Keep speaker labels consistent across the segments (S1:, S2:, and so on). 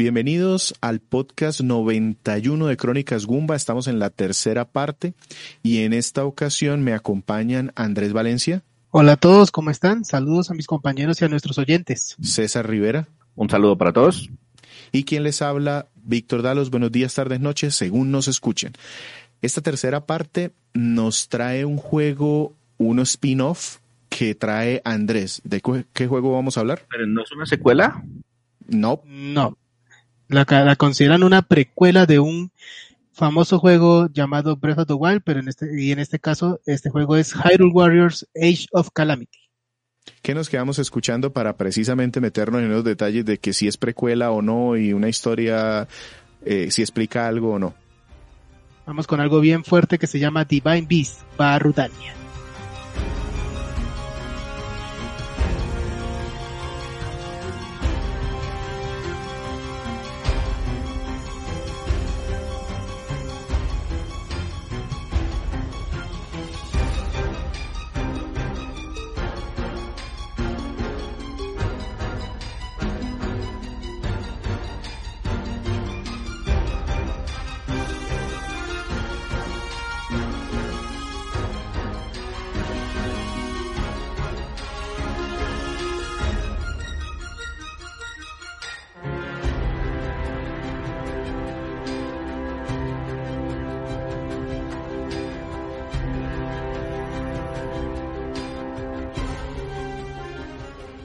S1: Bienvenidos al podcast 91 de Crónicas Gumba. Estamos en la tercera parte y en esta ocasión me acompañan Andrés Valencia.
S2: Hola a todos, ¿cómo están? Saludos a mis compañeros y a nuestros oyentes.
S1: César Rivera.
S3: Un saludo para todos.
S1: Y quien les habla, Víctor Dalos. Buenos días, tardes, noches, según nos escuchen. Esta tercera parte nos trae un juego, un spin-off que trae Andrés. ¿De qué juego vamos a hablar?
S3: ¿Pero no es una secuela?
S1: No.
S2: No. La, la consideran una precuela de un famoso juego llamado Breath of the Wild, pero en este, y en este caso, este juego es Hyrule Warriors Age of Calamity.
S1: ¿Qué nos quedamos escuchando para precisamente meternos en los detalles de que si es precuela o no y una historia, eh, si explica algo o no?
S2: Vamos con algo bien fuerte que se llama Divine Beast, Barudania.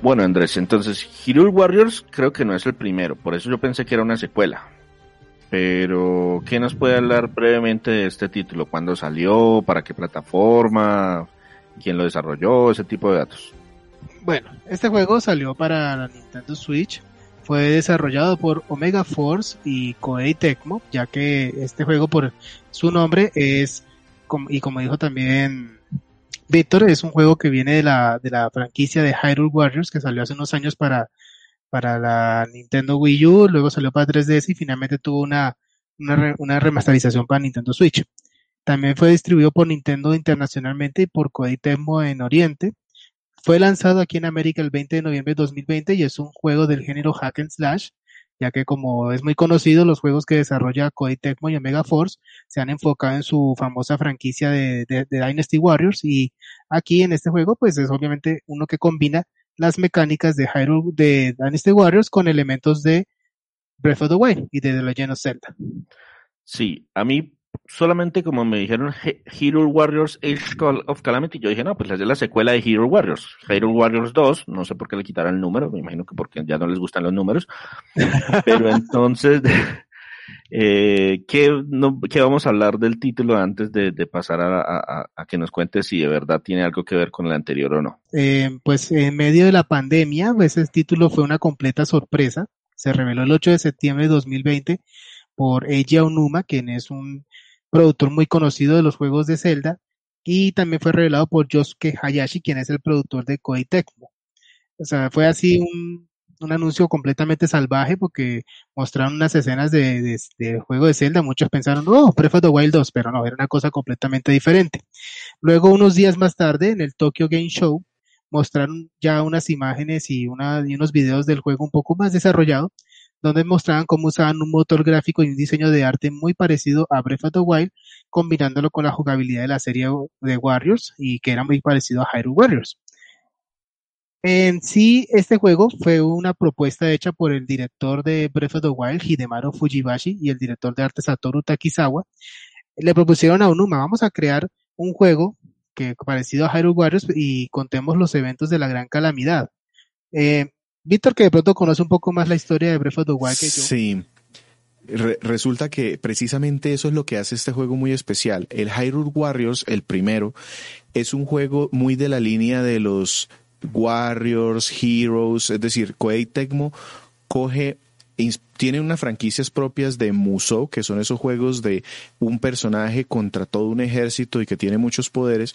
S3: Bueno, Andrés, entonces Hero Warriors creo que no es el primero, por eso yo pensé que era una secuela. Pero, ¿qué nos puede hablar brevemente de este título? ¿Cuándo salió? ¿Para qué plataforma? ¿Quién lo desarrolló? Ese tipo de datos.
S2: Bueno, este juego salió para la Nintendo Switch. Fue desarrollado por Omega Force y Koei Tecmo, ya que este juego por su nombre es, y como dijo también Víctor es un juego que viene de la, de la franquicia de Hyrule Warriors que salió hace unos años para, para la Nintendo Wii U, luego salió para 3DS y finalmente tuvo una, una, remasterización para Nintendo Switch. También fue distribuido por Nintendo internacionalmente y por Koei en Oriente. Fue lanzado aquí en América el 20 de noviembre de 2020 y es un juego del género hack and slash ya que como es muy conocido, los juegos que desarrolla Koei Tecmo y Omega Force se han enfocado en su famosa franquicia de, Dynasty Warriors y aquí en este juego pues es obviamente uno que combina las mecánicas de Hyrule de Dynasty Warriors con elementos de Breath of the Wild y de The Legend of Zelda.
S3: Sí, a mí solamente como me dijeron Hero Warriors Age of Calamity, yo dije, no, pues es la secuela de Hero Warriors. Hero Warriors 2, no sé por qué le quitaron el número, me imagino que porque ya no les gustan los números. Pero entonces, eh, ¿qué, no, ¿qué, vamos a hablar del título antes de, pasar a, que nos cuente si de verdad tiene algo que ver con el anterior o no?
S2: Eh, pues en medio de la pandemia, pues ese título fue una completa sorpresa. Se reveló el 8 de septiembre de 2020 por Eiji Onuma, quien es un productor muy conocido de los juegos de Zelda, y también fue revelado por Yosuke Hayashi, quien es el productor de Koei Tecmo. O sea, fue así un, un anuncio completamente salvaje porque mostraron unas escenas de, de, juego de Zelda. Muchos pensaron, oh, Breath of the Wild 2, pero no, era una cosa completamente diferente. Luego, unos días más tarde, en el Tokyo Game Show, mostraron ya unas imágenes y, una, y unos videos del juego un poco más desarrollado, donde mostraban cómo usaban un motor gráfico y un diseño de arte muy parecido a Breath of the Wild, combinándolo con la jugabilidad de la serie de Warriors y que era muy parecido a Hyrule Warriors. En sí, este juego fue una propuesta hecha por el director de Breath of the Wild, Hidemaru Fujibashi, y el director de arte Satoru Takizawa. Le propusieron a Unuma, vamos a crear un juego que parecido a Hyrule Warriors y contemos los eventos de la Gran Calamidad. Eh, Víctor, que de pronto conoce un poco más la historia de Breath of the Wild que yo.
S1: Sí. resulta que precisamente eso es lo que hace este juego muy especial. El Hyrule Warriors, el primero, es un juego muy de la línea de los Warriors, Heroes, es decir, Koei Tecmo coge tiene unas franquicias propias de Musou, que son esos juegos de un personaje contra todo un ejército y que tiene muchos poderes,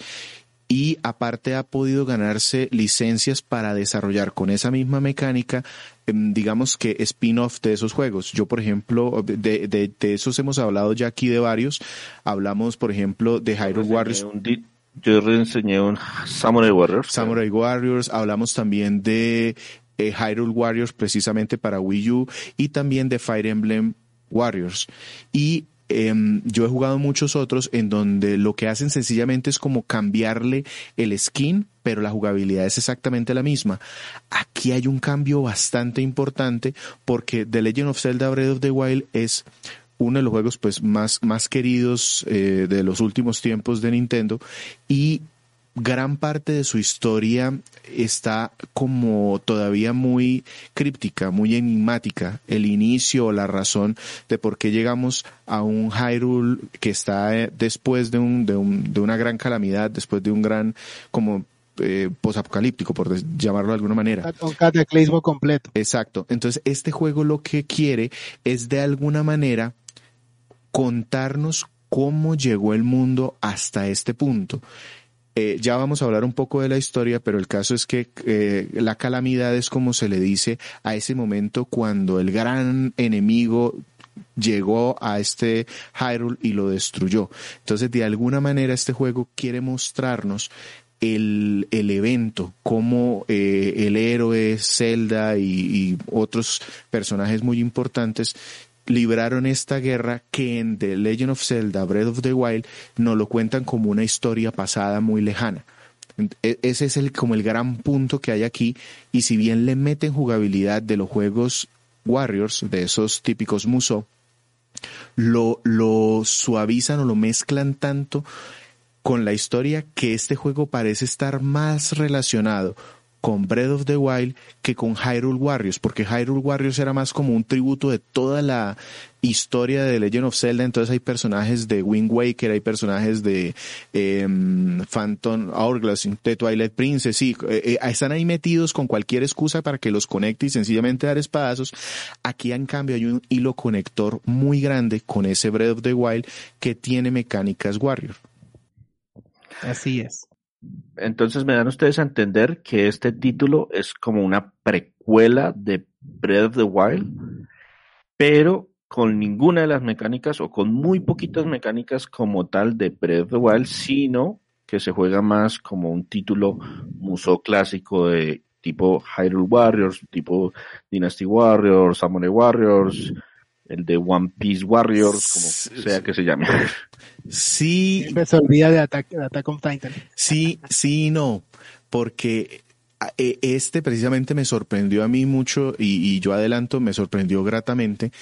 S1: y aparte ha podido ganarse licencias para desarrollar con esa misma mecánica em, digamos que spin-off de esos juegos. Yo, por ejemplo, de, de, de, esos hemos hablado ya aquí de varios. Hablamos, por ejemplo, de Hyrule Warriors.
S3: Yo enseñé un Samurai Warriors.
S1: Samurai Warriors. Hablamos también de eh, Hyrule Warriors precisamente para Wii U y también de Fire Emblem Warriors. Y em, yo he jugado muchos otros en donde lo que hacen sencillamente es como cambiarle el skin, pero la jugabilidad es exactamente la misma. Aquí hay un cambio bastante importante porque The Legend of Zelda Breath of the Wild es uno de los juegos pues más, más queridos eh, de los últimos tiempos de Nintendo y gran parte de su historia está como todavía muy críptica, muy enigmática. El inicio, la razón de por qué llegamos a un Hyrule que está eh, después de, un, de, un, de una gran calamidad, después de un gran como eh, posapocalíptico, por llamarlo de alguna manera.
S2: Un cataclismo completo.
S1: Exacto. Entonces, este juego lo que quiere es de alguna manera contarnos cómo llegó el mundo hasta este punto. Eh, ya vamos a hablar un poco de la historia, pero el caso es que eh, la calamidad es como se le dice a ese momento cuando el gran enemigo llegó a este Hyrule y lo destruyó. Entonces, de alguna manera, este juego quiere mostrarnos el, el evento, cómo eh, el héroe, Zelda y, y, otros personajes muy importantes libraron esta guerra que en The Legend of Zelda Breath of the Wild nos lo cuentan como una historia pasada muy lejana. E, ese es el, como el gran punto que hay aquí y si bien le meten jugabilidad de los juegos Warriors, de esos típicos Muso, lo, lo suavizan o lo mezclan tanto con la historia que este juego parece estar más relacionado con Breath of the Wild que con Hyrule Warriors, porque Hyrule Warriors era más como un tributo de toda la historia de Legend of Zelda, entonces hay personajes de Wind Waker, hay personajes de eh, Phantom Hourglass, de Twilight Princess, sí, eh, eh, están ahí metidos con cualquier excusa para que los conecte y sencillamente dar espadazos. Aquí en cambio hay un hilo conector muy grande con ese Breath of the Wild que tiene mecánicas Warrior.
S2: Así es.
S3: Entonces me dan ustedes a entender que este título es como una precuela de Breath of the Wild, pero con ninguna de las mecánicas o con muy poquitas mecánicas como tal de Breath of the Wild, sino que se juega más como un título muso clásico de tipo Hyrule Warriors, tipo Dynasty Warriors, Samurai Warriors, el de One Piece Warriors, como sea que se llame.
S1: Sí.
S2: Se olvida de Attack, on Titan.
S1: Sí, sí, no, porque e, este precisamente me sorprendió a mí mucho y, y, yo adelanto, me sorprendió gratamente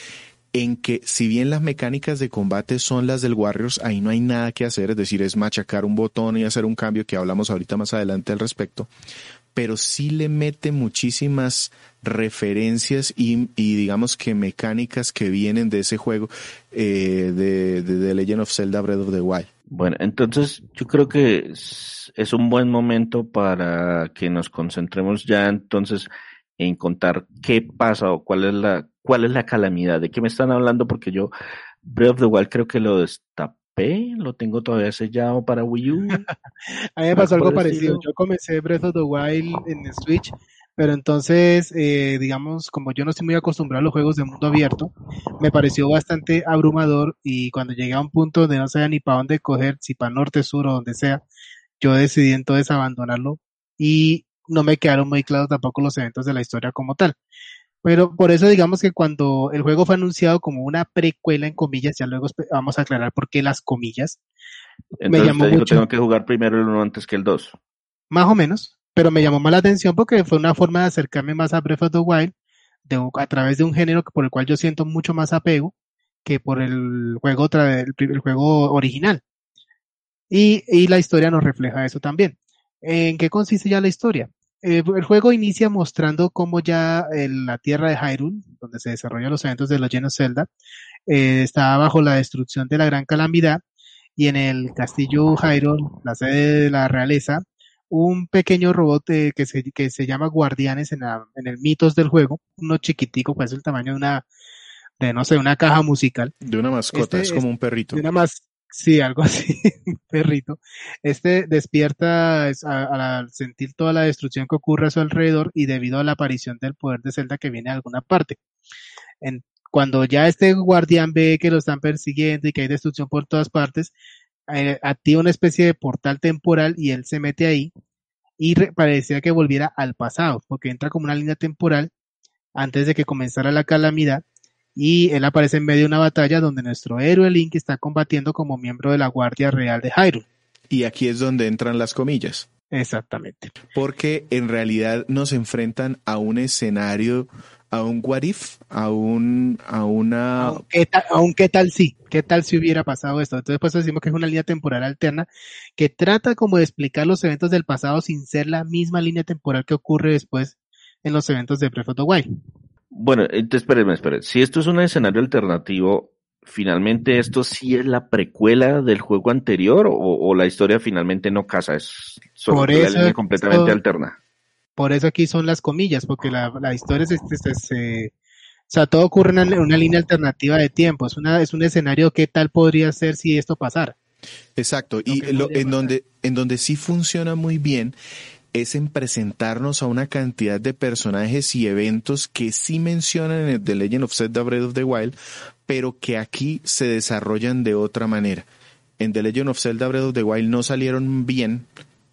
S1: en que si bien las mecánicas de combate son las del Warriors, ahí no hay nada que hacer, es decir, es machacar un botón y hacer un cambio que hablamos ahorita más adelante al respecto, pero sí le mete muchísimas referencias y, digamos que mecánicas que vienen de ese juego eh, de, de, de, Legend of Zelda Breath of the Wild.
S3: Bueno, entonces yo creo que es, es un buen momento para que nos concentremos ya entonces en contar qué pasa o cuál es la cuál es la calamidad, de qué me están hablando, porque yo Breath of the Wild creo que lo destapé, lo tengo todavía sellado para Wii U.
S2: a mí me pasó algo parecido, yo comencé Breath of the Wild en Switch, pero entonces, eh, digamos, como yo no estoy muy acostumbrado a los juegos de mundo abierto, me pareció bastante abrumador y cuando llegué a un punto donde no sabía ni para dónde coger, si para norte, sur o donde sea, yo decidí entonces abandonarlo y no me quedaron muy claros tampoco los eventos de la historia como tal. Pero por eso digamos que cuando el juego fue anunciado como una precuela en comillas, ya luego vamos a aclarar por qué las comillas.
S3: Entonces me llamó mucho. tengo que jugar primero el 1 antes que el 2.
S2: Más o menos, pero me llamó más la atención porque fue una forma de acercarme más a Breath of the Wild de, a través de un género por el cual yo siento mucho más apego que por el juego, el, el juego original. Y, y la historia nos refleja eso también. ¿En qué consiste ya la historia? Eh, el juego inicia mostrando cómo ya la tierra de Hyrule, donde se desarrollan los eventos de los llenos Zelda, eh, está bajo la destrucción de la gran calamidad y en el castillo Hyrule, la sede de la realeza, un pequeño robot eh, que, se, que se llama Guardianes en, la, en el mitos del juego, uno chiquitico, pues el tamaño de una, de no sé, una caja musical.
S1: De una mascota, este, es como un perrito.
S2: De una Sí, algo así, perrito. Este despierta al sentir toda la destrucción que ocurre a su alrededor y debido a la aparición del poder de Zelda que viene de alguna parte. En, cuando ya este guardián ve que lo están persiguiendo y que hay destrucción por todas partes, eh, activa una especie de portal temporal y él se mete ahí y parecía que volviera al pasado, porque entra como una línea temporal antes de que comenzara la calamidad y él aparece en medio de una batalla donde nuestro héroe Link está combatiendo como miembro de la Guardia Real de Hyrule.
S1: Y aquí es donde entran las comillas.
S2: Exactamente.
S1: Porque en realidad nos enfrentan a un escenario, a un what if, a un, a una...
S2: Aunque qué tal si, qué tal si hubiera pasado esto. Entonces pues decimos que es una línea temporal alterna que trata como de explicar los eventos del pasado sin ser la misma línea temporal que ocurre después en los eventos de Breath of the Wild.
S3: Bueno, entonces espérenme, espérenme. Si esto es un escenario alternativo, ¿finalmente esto sí es la precuela del juego anterior o, la historia finalmente no casa? Es solo una línea completamente alterna.
S2: Por eso aquí son las comillas, porque la, historia es, o sea, todo ocurre en una, línea alternativa de tiempo. Es, una, es un escenario que tal podría ser si esto pasara.
S1: Exacto. y en, donde, en donde sí funciona muy bien es en presentarnos a una cantidad de personajes y eventos que sí mencionan en The Legend of Zelda Breath of the Wild, pero que aquí se desarrollan de otra manera. En The Legend of Zelda Breath of the Wild no salieron bien,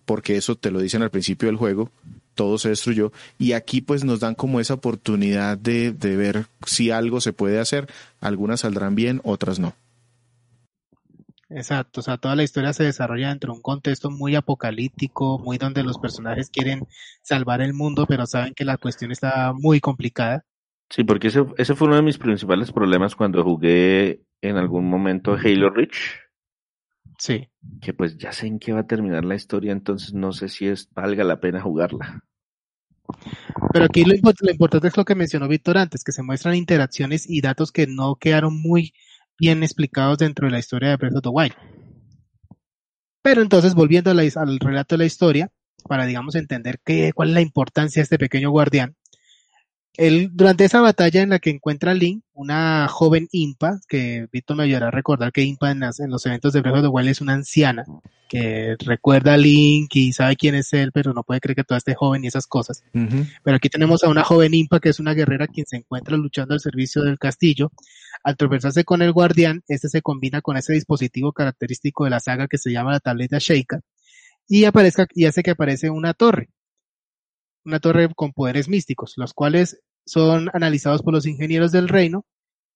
S1: porque eso te lo dicen al principio del juego, todo se destruyó, y aquí pues nos dan como esa oportunidad de, de ver si algo se puede hacer, algunas saldrán bien, otras no.
S2: Exacto, o sea, toda la historia se desarrolla dentro de un contexto muy apocalíptico, muy donde los personajes quieren salvar el mundo, pero saben que la cuestión está muy complicada.
S3: Sí, porque ese, ese fue uno de mis principales problemas cuando jugué en algún momento Halo Reach.
S2: Sí.
S3: Que pues ya sé en qué va a terminar la historia, entonces no sé si es valga la pena jugarla.
S2: Pero aquí lo, lo importante es lo que mencionó Víctor antes, que se muestran interacciones y datos que no quedaron muy bien explicados dentro de la historia de Breath of the Wild. Pero entonces, volviendo al relato de la historia, para, digamos, entender qué, cuál es la importancia de este pequeño guardián, él, durante esa batalla en la que encuentra a Link, una joven impa, que Víctor me ayudará a recordar que impa en, los eventos de Breath of the Wild es una anciana, que recuerda a Link y sabe quién es él, pero no puede creer que todo esté joven y esas cosas. Pero aquí tenemos a una joven impa que es una guerrera quien se encuentra luchando al servicio del castillo. Al tropezarse con el guardián, este se combina con ese dispositivo característico de la saga que se llama la tableta Sheikah y aparezca, y hace que aparece una torre una torre con poderes místicos, los cuales son analizados por los ingenieros del reino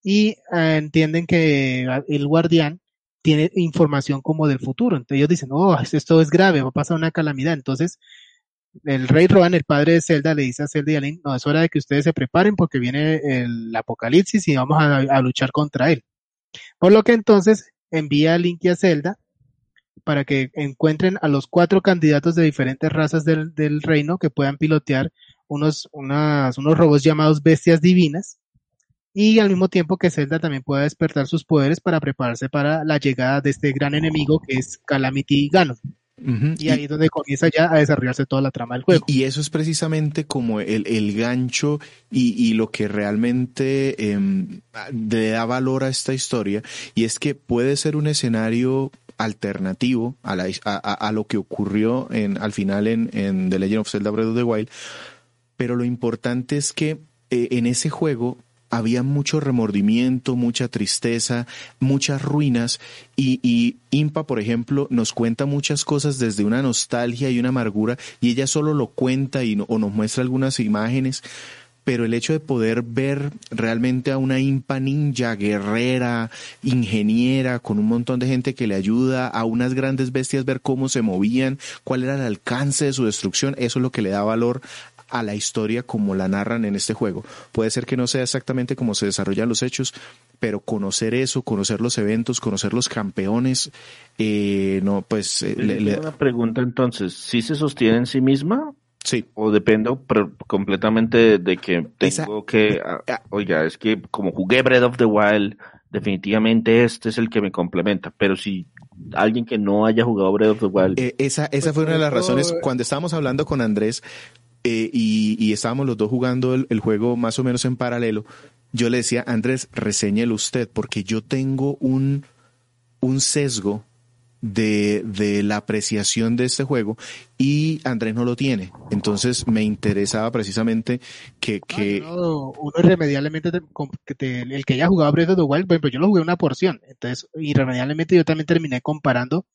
S2: y eh, entienden que el guardián tiene información como del futuro. Entonces ellos dicen, oh, esto es grave, va a pasar una calamidad. Entonces el rey Rohan, el padre de Zelda, le dice a Zelda y a Link, no, es hora de que ustedes se preparen porque viene el apocalipsis y vamos a, luchar contra él. Por lo que entonces envía a Link y a Zelda para que encuentren a los cuatro candidatos de diferentes razas del, reino que puedan pilotear unos, unos robots llamados bestias divinas y al mismo tiempo que Zelda también pueda despertar sus poderes para prepararse para la llegada de este gran enemigo que es Calamity Ganon. y ahí es donde comienza ya a desarrollarse toda la trama del juego.
S1: Y, eso es precisamente como el, gancho y, lo que realmente em, le da valor a esta historia. Y es que puede ser un escenario alternativo a, la, lo que ocurrió en, al final en, The Legend of Zelda Breath of the Wild. Pero lo importante es que eh, en ese juego había mucho remordimiento, mucha tristeza, muchas ruinas y, y, Impa, por ejemplo, nos cuenta muchas cosas desde una nostalgia y una amargura y ella solo lo cuenta y o nos muestra algunas imágenes, pero el hecho de poder ver realmente a una impa ninja, guerrera, ingeniera, con un montón de gente que le ayuda, a unas grandes bestias ver cómo se movían, cuál era el alcance de su destrucción, eso es lo que le da valor a la historia como la narran en este juego. Puede ser que no sea exactamente como se desarrollan los hechos, pero conocer eso, conocer los eventos, conocer los campeones, eh, no, pues...
S3: Eh, le, Una pregunta entonces, ¿sí se sostiene en sí misma?
S1: Sí.
S3: O dependo completamente de que tengo que, ah, ah, oiga, es que como jugué Breath of the Wild, definitivamente este es el que me complementa, pero si alguien que no haya jugado Breath of the Wild.
S1: Eh, esa esa fue una de las razones, cuando estábamos hablando con Andrés eh, y, y, estábamos los dos jugando el, el, juego más o menos en paralelo, yo le decía, Andrés, reseñelo usted, porque yo tengo un, un sesgo de, de la apreciación de este juego y Andrés no lo tiene. Entonces me interesaba precisamente que... que...
S2: uno irremediablemente, el que haya jugado Breath of the Wild, pues yo lo jugué una porción. Entonces irremediablemente yo también terminé comparando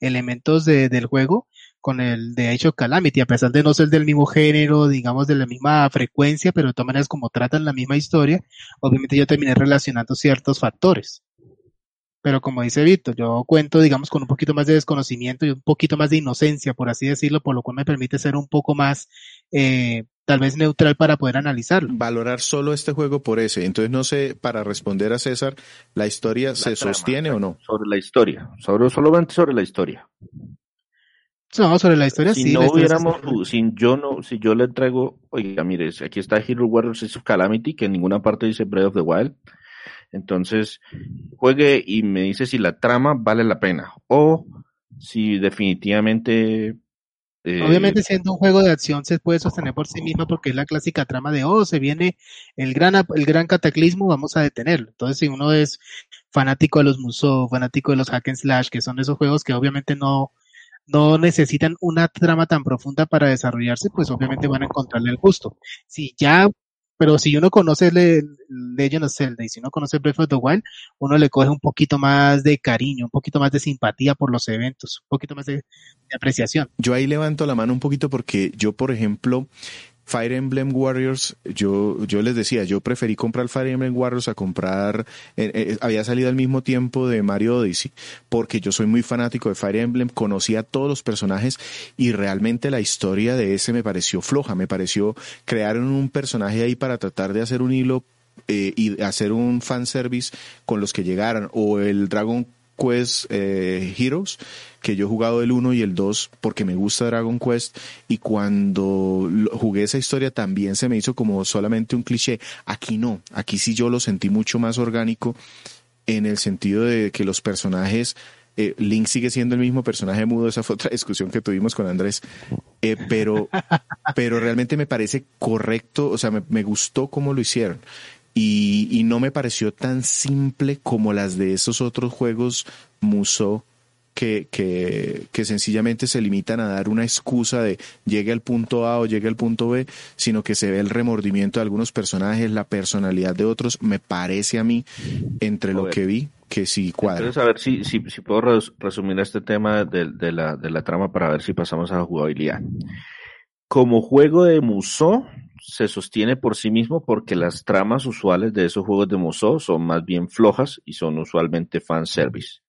S2: elementos de, del juego con el de Age of Calamity, a pesar de no ser del mismo género, digamos de la misma frecuencia, pero de todas maneras como tratan la misma historia, obviamente yo terminé relacionando ciertos factores. Pero como dice Víctor, yo cuento, digamos, con un poquito más de desconocimiento y un poquito más de inocencia, por así decirlo, por lo cual me permite ser un poco más, eh, tal vez neutral para poder analizarlo.
S1: Valorar solo este juego por ese. Entonces, no sé, para responder a César, ¿la historia se sostiene o no?
S3: Sobre la historia, sobre, solamente sobre la historia.
S2: No, sobre la historia
S3: si
S2: sí.
S3: no hubiéramos, si yo no, si yo le entrego, oiga, mire, aquí está Hero Warriors of Calamity, que en ninguna parte dice Breath of the Wild. Entonces, juegue y me dice si la trama vale la pena o si definitivamente...
S2: eh, Obviamente siendo un juego de acción se puede sostener por sí misma porque es la clásica trama de, oh, se viene el gran, el gran cataclismo, vamos a detenerlo. Entonces, si uno es fanático de los Musou, fanático de los hack and slash, que son esos juegos que obviamente no, no necesitan una trama tan profunda para desarrollarse, pues obviamente van a encontrarle el gusto. Si ya pero si uno conoce Legend of Zelda y si uno conoce Breath of the Wild, uno le coge un poquito más de cariño, un poquito más de simpatía por los eventos, un poquito más de apreciación.
S1: Yo ahí levanto la mano un poquito porque yo, por ejemplo, Fire Emblem Warriors, yo, yo les decía, yo preferí comprar Fire Emblem Warriors a comprar, eh, eh, había salido al mismo tiempo de Mario Odyssey, porque yo soy muy fanático de Fire Emblem, conocía a todos los personajes y realmente la historia de ese me pareció floja, me pareció crear un personaje ahí para tratar de hacer un hilo eh, y hacer un fanservice con los que llegaran, o el Dragon Quest eh, Heroes, que yo he jugado el 1 y el 2 porque me gusta Dragon Quest y cuando jugué esa historia también se me hizo como solamente un cliché. Aquí no, aquí sí yo lo sentí mucho más orgánico en el sentido de que los personajes eh, Link sigue siendo el mismo personaje mudo, esa fue otra discusión que tuvimos con Andrés, eh, pero, pero realmente me parece correcto, o sea, me, me gustó cómo lo hicieron y, y, no me pareció tan simple como las de esos otros juegos Musou que, que, que, sencillamente se limitan a dar una excusa de llegue al punto A o llegue al punto B, sino que se ve el remordimiento de algunos personajes, la personalidad de otros, me parece a mí, entre lo que vi, que sí cuadra.
S3: Entonces, a ver si, si, si puedo resumir este tema de, de, la, de la trama para ver si pasamos a la jugabilidad. Como juego de Musou, se sostiene por sí mismo porque las tramas usuales de esos juegos de Musou son más bien flojas y son usualmente fanservice.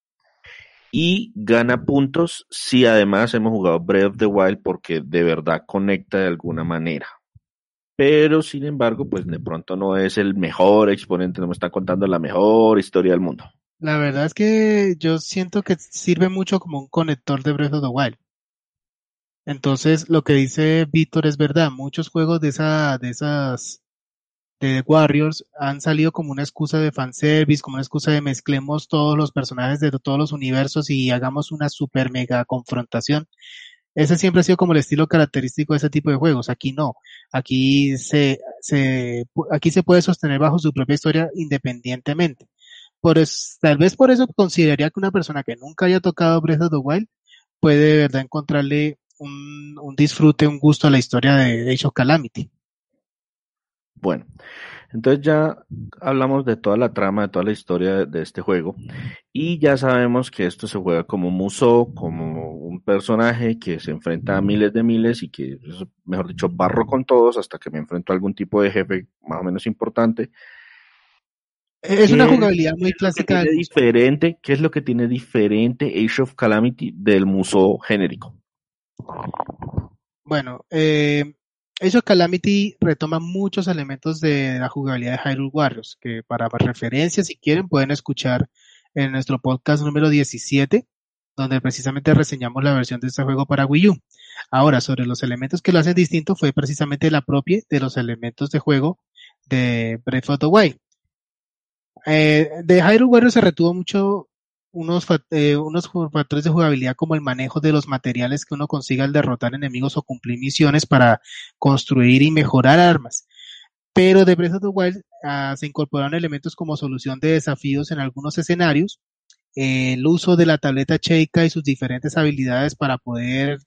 S3: Y gana puntos si además hemos jugado Breath of the Wild porque de verdad conecta de alguna manera. Pero sin embargo, pues de pronto no es el mejor exponente, no me está contando la mejor historia del mundo.
S2: La verdad es que yo siento que sirve mucho como un conector de Breath of the Wild. Entonces, lo que dice Víctor es verdad. Muchos juegos de esa, de esas, de Warriors han salido como una excusa de fanservice, como una excusa de mezclemos todos los personajes de todos los universos y hagamos una super mega confrontación. Ese siempre ha sido como el estilo característico de ese tipo de juegos. Aquí no. Aquí se, se, aquí se puede sostener bajo su propia historia independientemente. Por eso, tal vez por eso consideraría que una persona que nunca haya tocado Breath of the Wild puede de verdad encontrarle un, un, disfrute, un gusto a la historia de Age of Calamity.
S3: Bueno, entonces ya hablamos de toda la trama, de toda la historia de este juego y ya sabemos que esto se juega como un Musou, como un personaje que se enfrenta a miles de miles y que, mejor dicho, barro con todos hasta que me enfrento a algún tipo de jefe más o menos importante.
S2: Es una jugabilidad muy clásica.
S3: ¿Qué es lo que tiene diferente Age of Calamity del Musou genérico?
S2: Bueno, eh, Calamity retoma muchos elementos de la jugabilidad de Hyrule Warriors, que para referencia, si quieren, pueden escuchar en nuestro podcast número 17, donde precisamente reseñamos la versión de este juego para Wii U. Ahora, sobre los elementos que lo hacen distinto, fue precisamente la propia de los elementos de juego de Breath of the Wild. Eh, de Hyrule Warriors se retuvo mucho unos, eh, unos factores de jugabilidad como el manejo de los materiales que uno consiga al derrotar enemigos o cumplir misiones para construir y mejorar armas. Pero de Breath of the Wild uh, se incorporaron elementos como solución de desafíos en algunos escenarios, el uso de la tableta Sheikah y sus diferentes habilidades para poder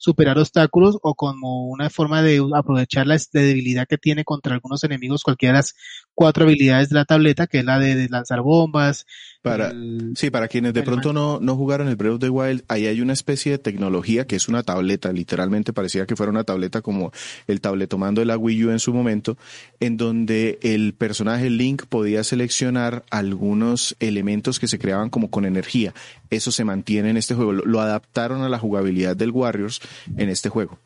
S2: superar obstáculos o como una forma de aprovechar la debilidad que tiene contra algunos enemigos cualquiera de las cuatro habilidades de la tableta, que es la de lanzar bombas,
S1: Para, sí, para quienes de pronto no, no jugaron el Breath of the Wild, ahí hay una especie de tecnología que es una tableta, literalmente parecía que fuera una tableta como el tabletomando de la Wii U en su momento, en donde el personaje Link podía seleccionar algunos elementos que se creaban como con energía. Eso se mantiene en este juego. Lo, adaptaron a la jugabilidad del Warriors en este juego.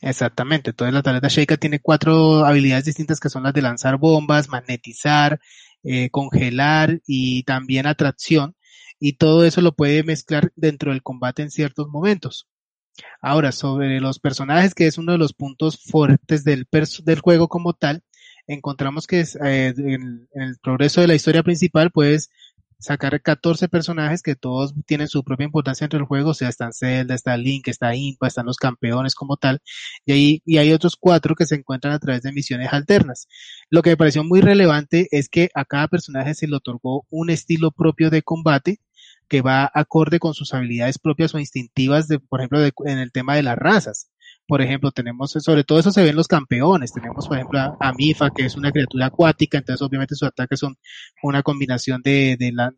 S2: Exactamente. Entonces la tableta Sheikah tiene cuatro habilidades distintas que son las de lanzar bombas, magnetizar, eh, congelar y también atracción. Y todo eso lo puede mezclar dentro del combate en ciertos momentos. Ahora, sobre los personajes, que es uno de los puntos fuertes del, juego como tal, encontramos que eh, en, el progreso de la historia principal, puedes sacar 14 personajes que todos tienen su propia importancia dentro del juego, o sea, están Zelda, está Link, está Impa, están los campeones como tal, y ahí y hay otros cuatro que se encuentran a través de misiones alternas. Lo que me pareció muy relevante es que a cada personaje se le otorgó un estilo propio de combate que va acorde con sus habilidades propias o instintivas, de, por ejemplo, en el tema de las razas por ejemplo, tenemos, sobre todo eso se ven los campeones, tenemos, por ejemplo, a, Mifa, que es una criatura acuática, entonces obviamente sus ataques son una combinación de, la,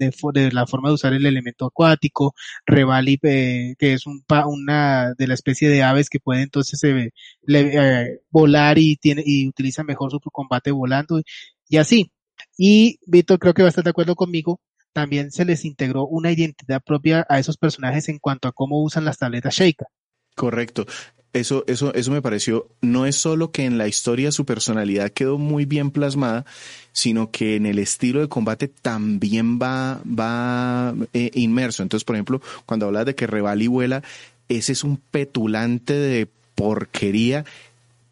S2: forma de usar el elemento acuático, Revali, eh, que es un, una de la especie de aves que puede entonces eh, volar y tiene, y utiliza mejor su combate volando, y así. Y Víctor creo que va a estar de acuerdo conmigo, también se les integró una identidad propia a esos personajes en cuanto a cómo usan las tabletas Sheikah.
S1: Correcto. Eso, eso, eso me pareció, no es solo que en la historia su personalidad quedó muy bien plasmada, sino que en el estilo de combate también va, va eh, inmerso. Entonces, por ejemplo, cuando hablas de que Revali vuela, ese es un petulante de porquería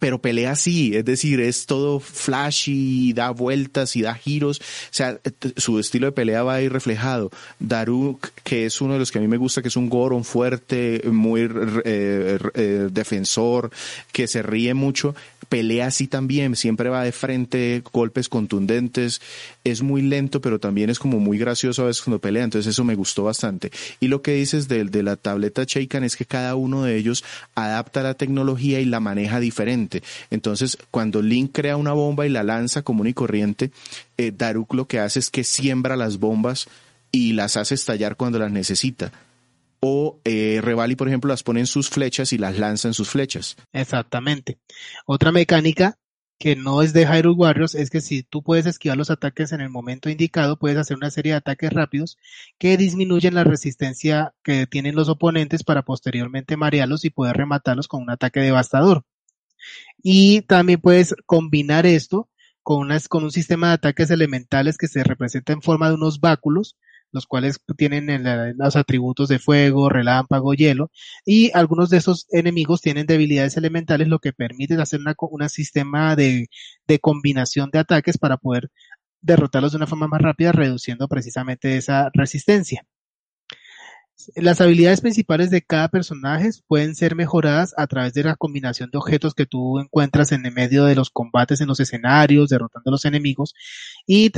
S1: pero pelea así, es decir, es todo flashy, da vueltas y da giros, o sea, su estilo de pelea va ahí reflejado. Daruk, que es uno de los que a mí me gusta, que es un Goron fuerte, muy eh, eh, defensor, que se ríe mucho, pelea así también, siempre va de frente, golpes contundentes, es muy lento, pero también es como muy gracioso a veces cuando pelea, entonces eso me gustó bastante. Y lo que dices de, de la tableta Sheikan es que cada uno de ellos adapta la tecnología y la maneja diferente. Entonces, cuando Link crea una bomba y la lanza común y corriente, eh, Daruk lo que hace es que siembra las bombas y las hace estallar cuando las necesita o eh, Revali, por ejemplo, las pone en sus flechas y las lanza en sus flechas.
S2: Exactamente. Otra mecánica que no es de Hyrule Warriors es que si tú puedes esquivar los ataques en el momento indicado, puedes hacer una serie de ataques rápidos que disminuyen la resistencia que tienen los oponentes para posteriormente marearlos y poder rematarlos con un ataque devastador. Y también puedes combinar esto con, con un sistema de ataques elementales que se representa en forma de unos báculos los cuales tienen los atributos de fuego, relámpago, hielo, y algunos de esos enemigos tienen debilidades elementales, lo que permite hacer un sistema de, de combinación de ataques para poder derrotarlos de una forma más rápida, reduciendo precisamente esa resistencia. Las habilidades principales de cada personaje pueden ser mejoradas a través de la combinación de objetos que tú encuentras en el medio de los combates en los escenarios, derrotando a los enemigos, y,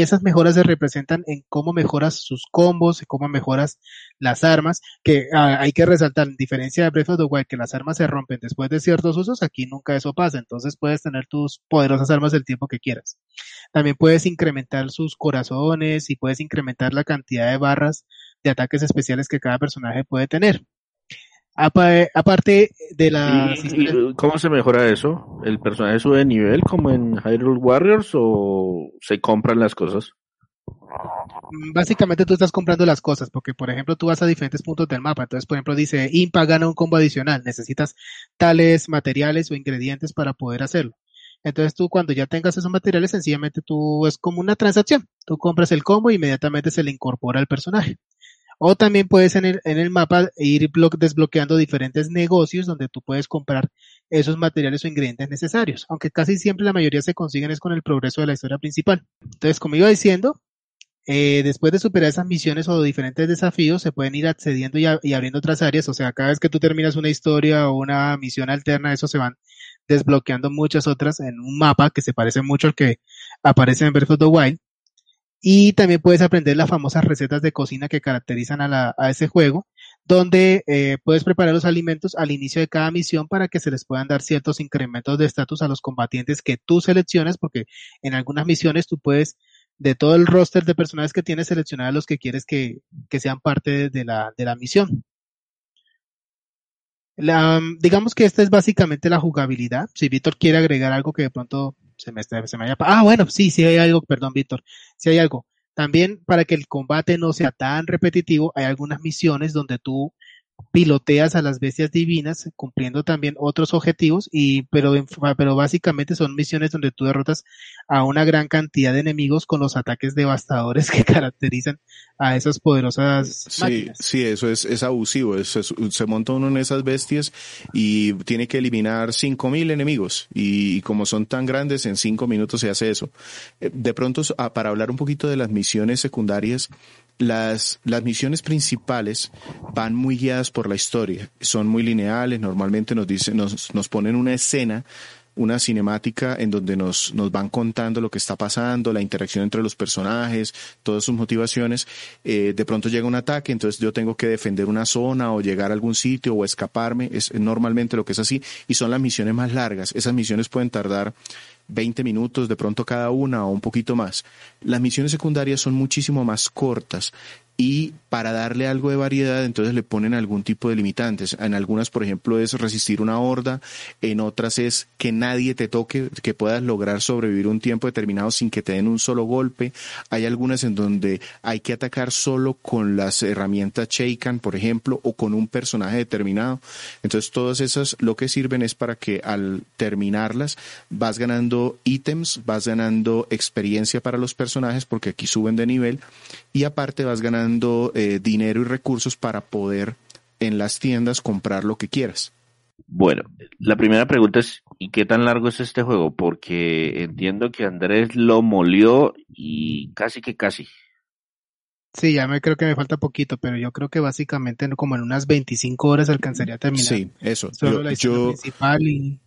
S2: esas mejoras se representan en cómo mejoras sus combos, cómo mejoras las armas, que ah, hay que resaltar, en diferencia de Breath of the Wild, que las armas se rompen después de ciertos usos, aquí nunca eso pasa, entonces puedes tener tus poderosas armas el tiempo que quieras. También puedes incrementar sus corazones y puedes incrementar la cantidad de barras de ataques especiales que cada personaje puede tener. Aparte de la...
S3: ¿Cómo se mejora eso? ¿El personaje sube de nivel como en Hyrule Warriors o se compran las cosas?
S2: Básicamente tú estás comprando las cosas, porque por ejemplo tú vas a diferentes puntos del mapa, entonces por ejemplo dice Impa gana un combo adicional, necesitas tales materiales o ingredientes para poder hacerlo. Entonces tú cuando ya tengas esos materiales, sencillamente tú es como una transacción, tú compras el combo e inmediatamente se le incorpora al personaje. O también puedes en el, en el mapa ir desbloqueando diferentes negocios donde tú puedes comprar esos materiales o ingredientes necesarios, aunque casi siempre la mayoría se consiguen es con el progreso de la historia principal. Entonces, como iba diciendo, eh, después de superar esas misiones o diferentes desafíos, se pueden ir accediendo y, abriendo otras áreas. O sea, cada vez que tú terminas una historia o una misión alterna, eso se van desbloqueando muchas otras en un mapa que se parece mucho al que aparece en Breath of the Wild. Y también puedes aprender las famosas recetas de cocina que caracterizan a, la, a ese juego, donde eh, puedes preparar los alimentos al inicio de cada misión para que se les puedan dar ciertos incrementos de estatus a los combatientes que tú seleccionas, porque en algunas misiones tú puedes de todo el roster de personajes que tienes, seleccionar a los que quieres que, que sean parte de la, de la misión. La, digamos que esta es básicamente la jugabilidad. Si Víctor quiere agregar algo que de pronto Ah, bueno, sí, sí hay algo, perdón, Víctor, sí hay algo. También para que el combate no sea tan repetitivo, hay algunas misiones donde tú piloteas a las bestias divinas cumpliendo también otros objetivos y pero pero básicamente son misiones donde tú derrotas a una gran cantidad de enemigos con los ataques devastadores que caracterizan a esas poderosas
S1: sí,
S2: máquinas.
S1: Sí, eso es, es abusivo, es, se monta uno en esas bestias y tiene que eliminar cinco mil enemigos y, y, como son tan grandes en cinco minutos se hace eso. Eh, de pronto, ah, para hablar un poquito de las misiones secundarias, las, las misiones principales van muy guiadas por la historia, son muy lineales, normalmente nos dicen, nos, nos ponen una escena una cinemática en donde nos, nos van contando lo que está pasando, la interacción entre los personajes, todas sus motivaciones. Eh, de pronto llega un ataque, entonces yo tengo que defender una zona o llegar a algún sitio o escaparme. Es normalmente lo que es así. Y son las misiones más largas. Esas misiones pueden tardar 20 minutos de pronto cada una o un poquito más. Las misiones secundarias son muchísimo más cortas y para darle algo de variedad entonces le ponen algún tipo de limitantes. En algunas, por ejemplo, es resistir una horda, en otras es que nadie te toque, que puedas lograr sobrevivir un tiempo determinado sin que te den un solo golpe. Hay algunas en donde hay que atacar solo con las herramientas Sheikan, por ejemplo, o con un personaje determinado. Entonces todas esas lo que sirven es para que al terminarlas vas ganando ítems, vas ganando experiencia para los personajes porque aquí suben de nivel y aparte vas ganando eh, dinero y recursos para poder en las tiendas comprar lo que quieras.
S3: Bueno, la primera pregunta es, ¿y qué tan largo es este juego? Porque entiendo que Andrés lo molió y casi que casi.
S2: Sí, ya me creo que me falta poquito, pero yo creo que básicamente como en unas 25 horas alcanzaría a terminar.
S1: Sí, eso.
S2: Solo la yo, principal y...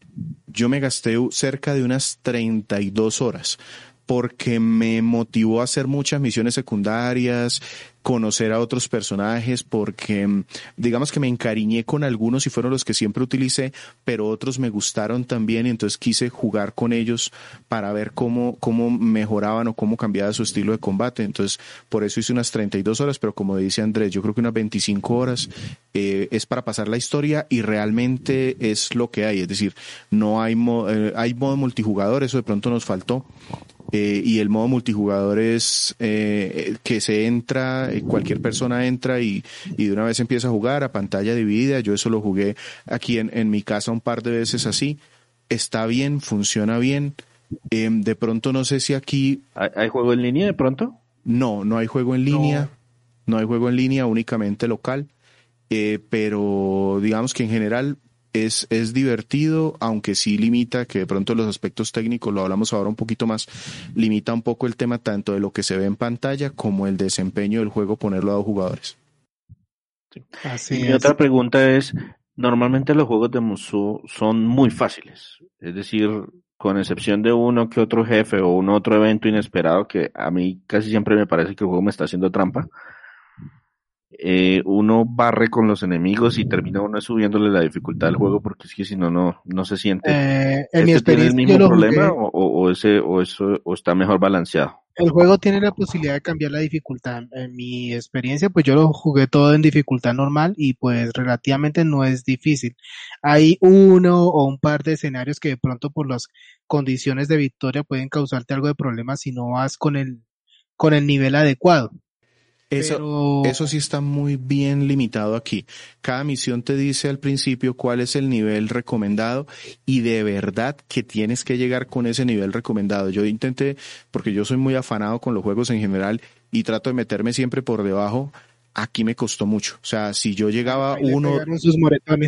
S1: yo me gasté cerca de unas 32 horas porque me motivó a hacer muchas misiones secundarias, conocer a otros personajes, porque mm, digamos que me encariñé con algunos y fueron los que siempre utilicé, pero otros me gustaron también y entonces quise jugar con ellos para ver cómo, cómo mejoraban o cómo cambiaba su estilo de combate. Entonces, por eso hice unas 32 horas, pero como dice Andrés, yo creo que unas 25 horas eh, es para pasar la historia y realmente es lo que hay. Es decir, no hay, eh, hay modo multijugador, eso de pronto nos faltó. Eh, y el modo multijugador es eh, que se entra, eh, cualquier persona entra y, y, de una vez empieza a jugar a pantalla dividida. Yo eso lo jugué aquí en, en mi casa un par de veces así. Está bien, funciona bien. Em, de pronto no sé si aquí...
S3: ¿Hay, juego en línea de pronto?
S1: No, no hay juego en línea. No, no hay juego en línea, únicamente local. pero digamos que en general es, es divertido, aunque sí limita, que de pronto los aspectos técnicos, lo hablamos ahora un poquito más, limita un poco el tema tanto de lo que se ve en pantalla como el desempeño del juego ponerlo a dos jugadores.
S3: y mi otra pregunta es, normalmente los juegos de Musou son muy fáciles, es decir, con excepción de uno que otro jefe o un otro evento inesperado que a mí casi siempre me parece que el juego me está haciendo trampa, eh, uno barre con los enemigos y termina uno subiéndole la dificultad al juego porque es que si no, no, no se siente.
S2: Eh, en mi ¿Este
S3: tiene el mismo problema o, o, ese, o, eso, o está mejor balanceado?
S2: El juego tiene la posibilidad de cambiar la dificultad. En mi experiencia, pues yo lo jugué todo en dificultad normal y pues relativamente no es difícil. Hay uno o un par de escenarios que de pronto por las condiciones de victoria pueden causarte algo de problema si no vas con el, con el nivel adecuado.
S1: Eso, eso sí está muy bien limitado aquí. Cada misión te dice al principio cuál es el nivel recomendado y de verdad que tienes que llegar con ese nivel recomendado. Yo intenté, porque yo soy muy afanado con los juegos en general y trato de meterme siempre por debajo aquí me costó mucho. O sea, si yo llegaba uno,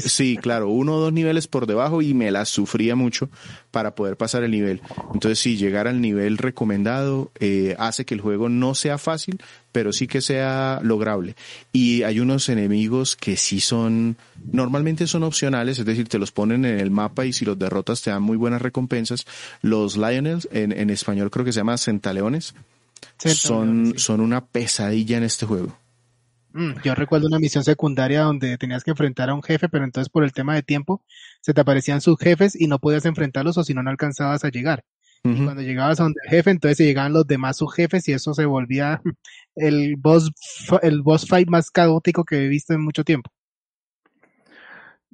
S1: sí, claro, uno o dos niveles por debajo y me las sufría mucho para poder pasar el nivel. Entonces, si llegar al nivel recomendado eh, hace que el juego no sea fácil, pero sí que sea lograble. Y hay unos enemigos que sí son, normalmente son opcionales, es decir, te los ponen en el mapa y si los derrotas te dan muy buenas recompensas. Los Lionels, en, en español creo que se llama Centaleones, son, son una pesadilla en este juego.
S2: Mm, yo recuerdo una misión secundaria donde tenías que enfrentar a un jefe, pero entonces por el tema de tiempo se te aparecían sus jefes y no podías enfrentarlos o si no, no alcanzabas a llegar. Y cuando llegabas a donde el jefe, entonces llegaban los demás subjefes y eso se volvía el boss, el boss fight más caótico que he visto en mucho tiempo.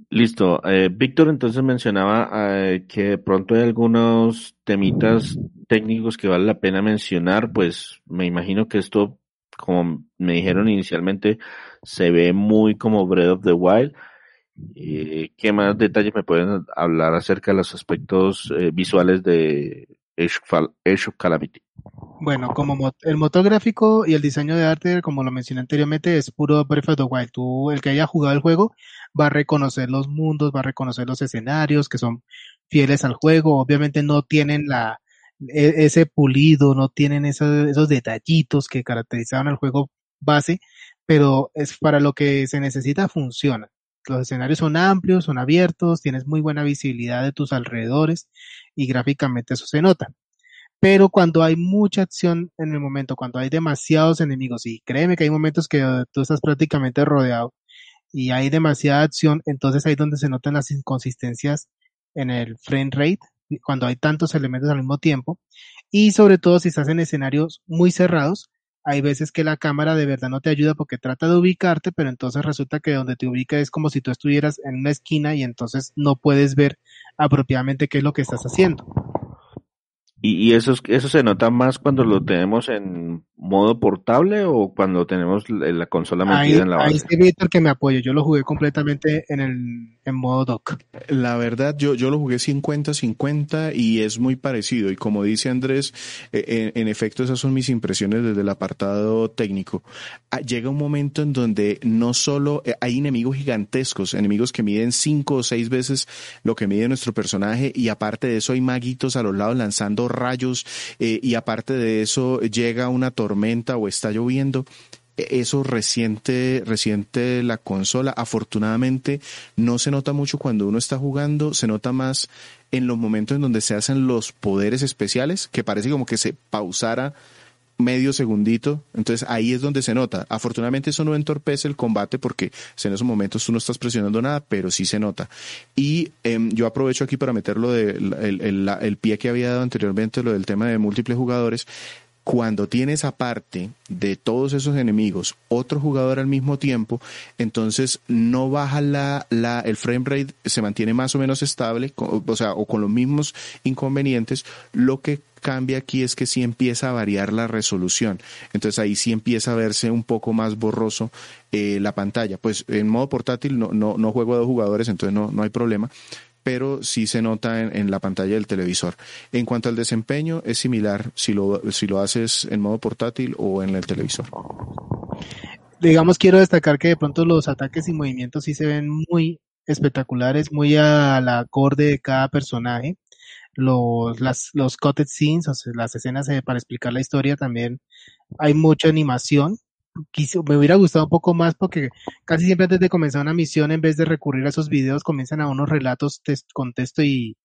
S3: Listo. Eh, Víctor entonces mencionaba eh, que de pronto hay algunos temitas técnicos que vale la pena mencionar, pues me imagino que esto, como me dijeron inicialmente, se ve muy como Breath of the Wild. Eh, ¿Qué más detalles me pueden hablar acerca de los aspectos eh, visuales de Age of Calamity?
S2: Bueno, como el motor gráfico y el diseño de arte, como lo mencioné anteriormente, es puro Breath of the Wild. Tú, el que haya jugado el juego, va a reconocer los mundos, va a reconocer los escenarios que son fieles al juego. Obviamente no tienen la, e, ese pulido, no tienen esos, detallitos que caracterizaban al juego base, pero es para lo que se necesita funciona. Los escenarios son amplios, son abiertos, tienes muy buena visibilidad de tus alrededores y gráficamente eso se nota. Pero cuando hay mucha acción en el momento, cuando hay demasiados enemigos, y créeme que hay momentos que tú estás prácticamente rodeado y hay demasiada acción, entonces ahí es donde se notan las inconsistencias en el frame rate, cuando hay tantos elementos al mismo tiempo, y sobre todo si estás en escenarios muy cerrados, hay veces que la cámara de verdad no te ayuda porque trata de ubicarte, pero entonces resulta que donde te ubica es como si tú estuvieras en una esquina y entonces no puedes ver apropiadamente qué es lo que estás haciendo.
S3: ¿Y, eso, eso se nota más cuando lo tenemos en modo portable o cuando tenemos la consola metida en la base? Ahí
S2: sí, Víctor, que me apoyo. Yo lo jugué completamente en el en modo dock.
S1: La verdad, yo, yo lo jugué 50-50 y es muy parecido. Y como dice Andrés, eh, en, efecto, esas son mis impresiones desde el apartado técnico. Ah, llega un momento en donde no solo eh, hay enemigos gigantescos, enemigos que miden cinco o seis veces lo que mide nuestro personaje y aparte de eso hay maguitos a los lados lanzando rayos eh, y aparte de eso llega una tormenta o está lloviendo e, eso reciente, reciente la consola. Afortunadamente no se nota mucho cuando uno está jugando, se nota más en los momentos en donde se hacen los poderes especiales, que parece como que se pausara medio segundito, entonces ahí es donde se nota. Afortunadamente eso no entorpece el combate porque en esos momentos tú no estás presionando nada, pero sí se nota. Y em, yo aprovecho aquí para meterlo de el, el, pie que había dado anteriormente, lo del tema de múltiples jugadores cuando tienes aparte de todos esos enemigos otro jugador al mismo tiempo, entonces no baja la, la, el frame rate, se mantiene más o menos estable, o sea, o con los mismos inconvenientes, lo que cambia aquí es que sí empieza a variar la resolución. Entonces ahí sí empieza a verse un poco más borroso eh, la pantalla. Pues en modo portátil no, no, no juego a dos jugadores, entonces no, no hay problema pero sí se nota en, la pantalla del televisor. En cuanto al desempeño, es similar si lo, si lo haces en modo portátil o en el televisor.
S2: Digamos, quiero destacar que de pronto los ataques y movimientos sí se ven muy espectaculares, muy a la acorde de cada personaje. Los, las, los cutted scenes, o sea, las escenas eh, para explicar la historia también hay mucha animación me hubiera gustado un poco más porque casi siempre antes de comenzar una misión, en vez de recurrir a esos videos, comienzan a unos relatos con texto y...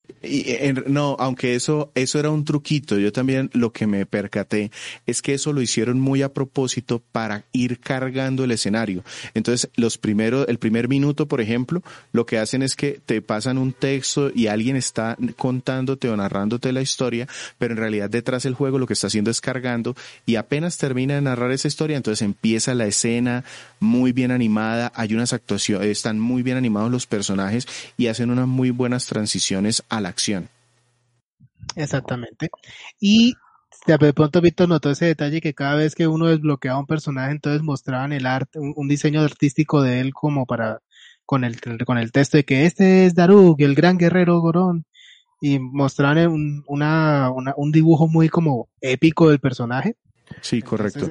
S1: no, aunque eso, eso era un truquito, yo también lo que me percaté es que eso lo hicieron muy a propósito para ir cargando el escenario. Entonces, los primeros, el primer minuto, por ejemplo, lo que hacen es que te pasan un texto y alguien está contándote o narrándote la historia, pero en realidad detrás del juego lo que está haciendo es cargando y apenas termina de narrar esa historia, entonces empieza la escena muy bien animada, hay unas actuaciones, están muy bien animados los personajes y hacen unas muy buenas transiciones a la acción.
S2: Exactamente. Y de pronto Víctor notó ese detalle que cada vez que uno desbloqueaba un personaje, entonces mostraban el arte, un, diseño artístico de él como para, con el, con el texto de que este es Daruk, el gran guerrero Gorón, y mostraban un, una, un dibujo muy como épico del personaje.
S1: Sí, correcto.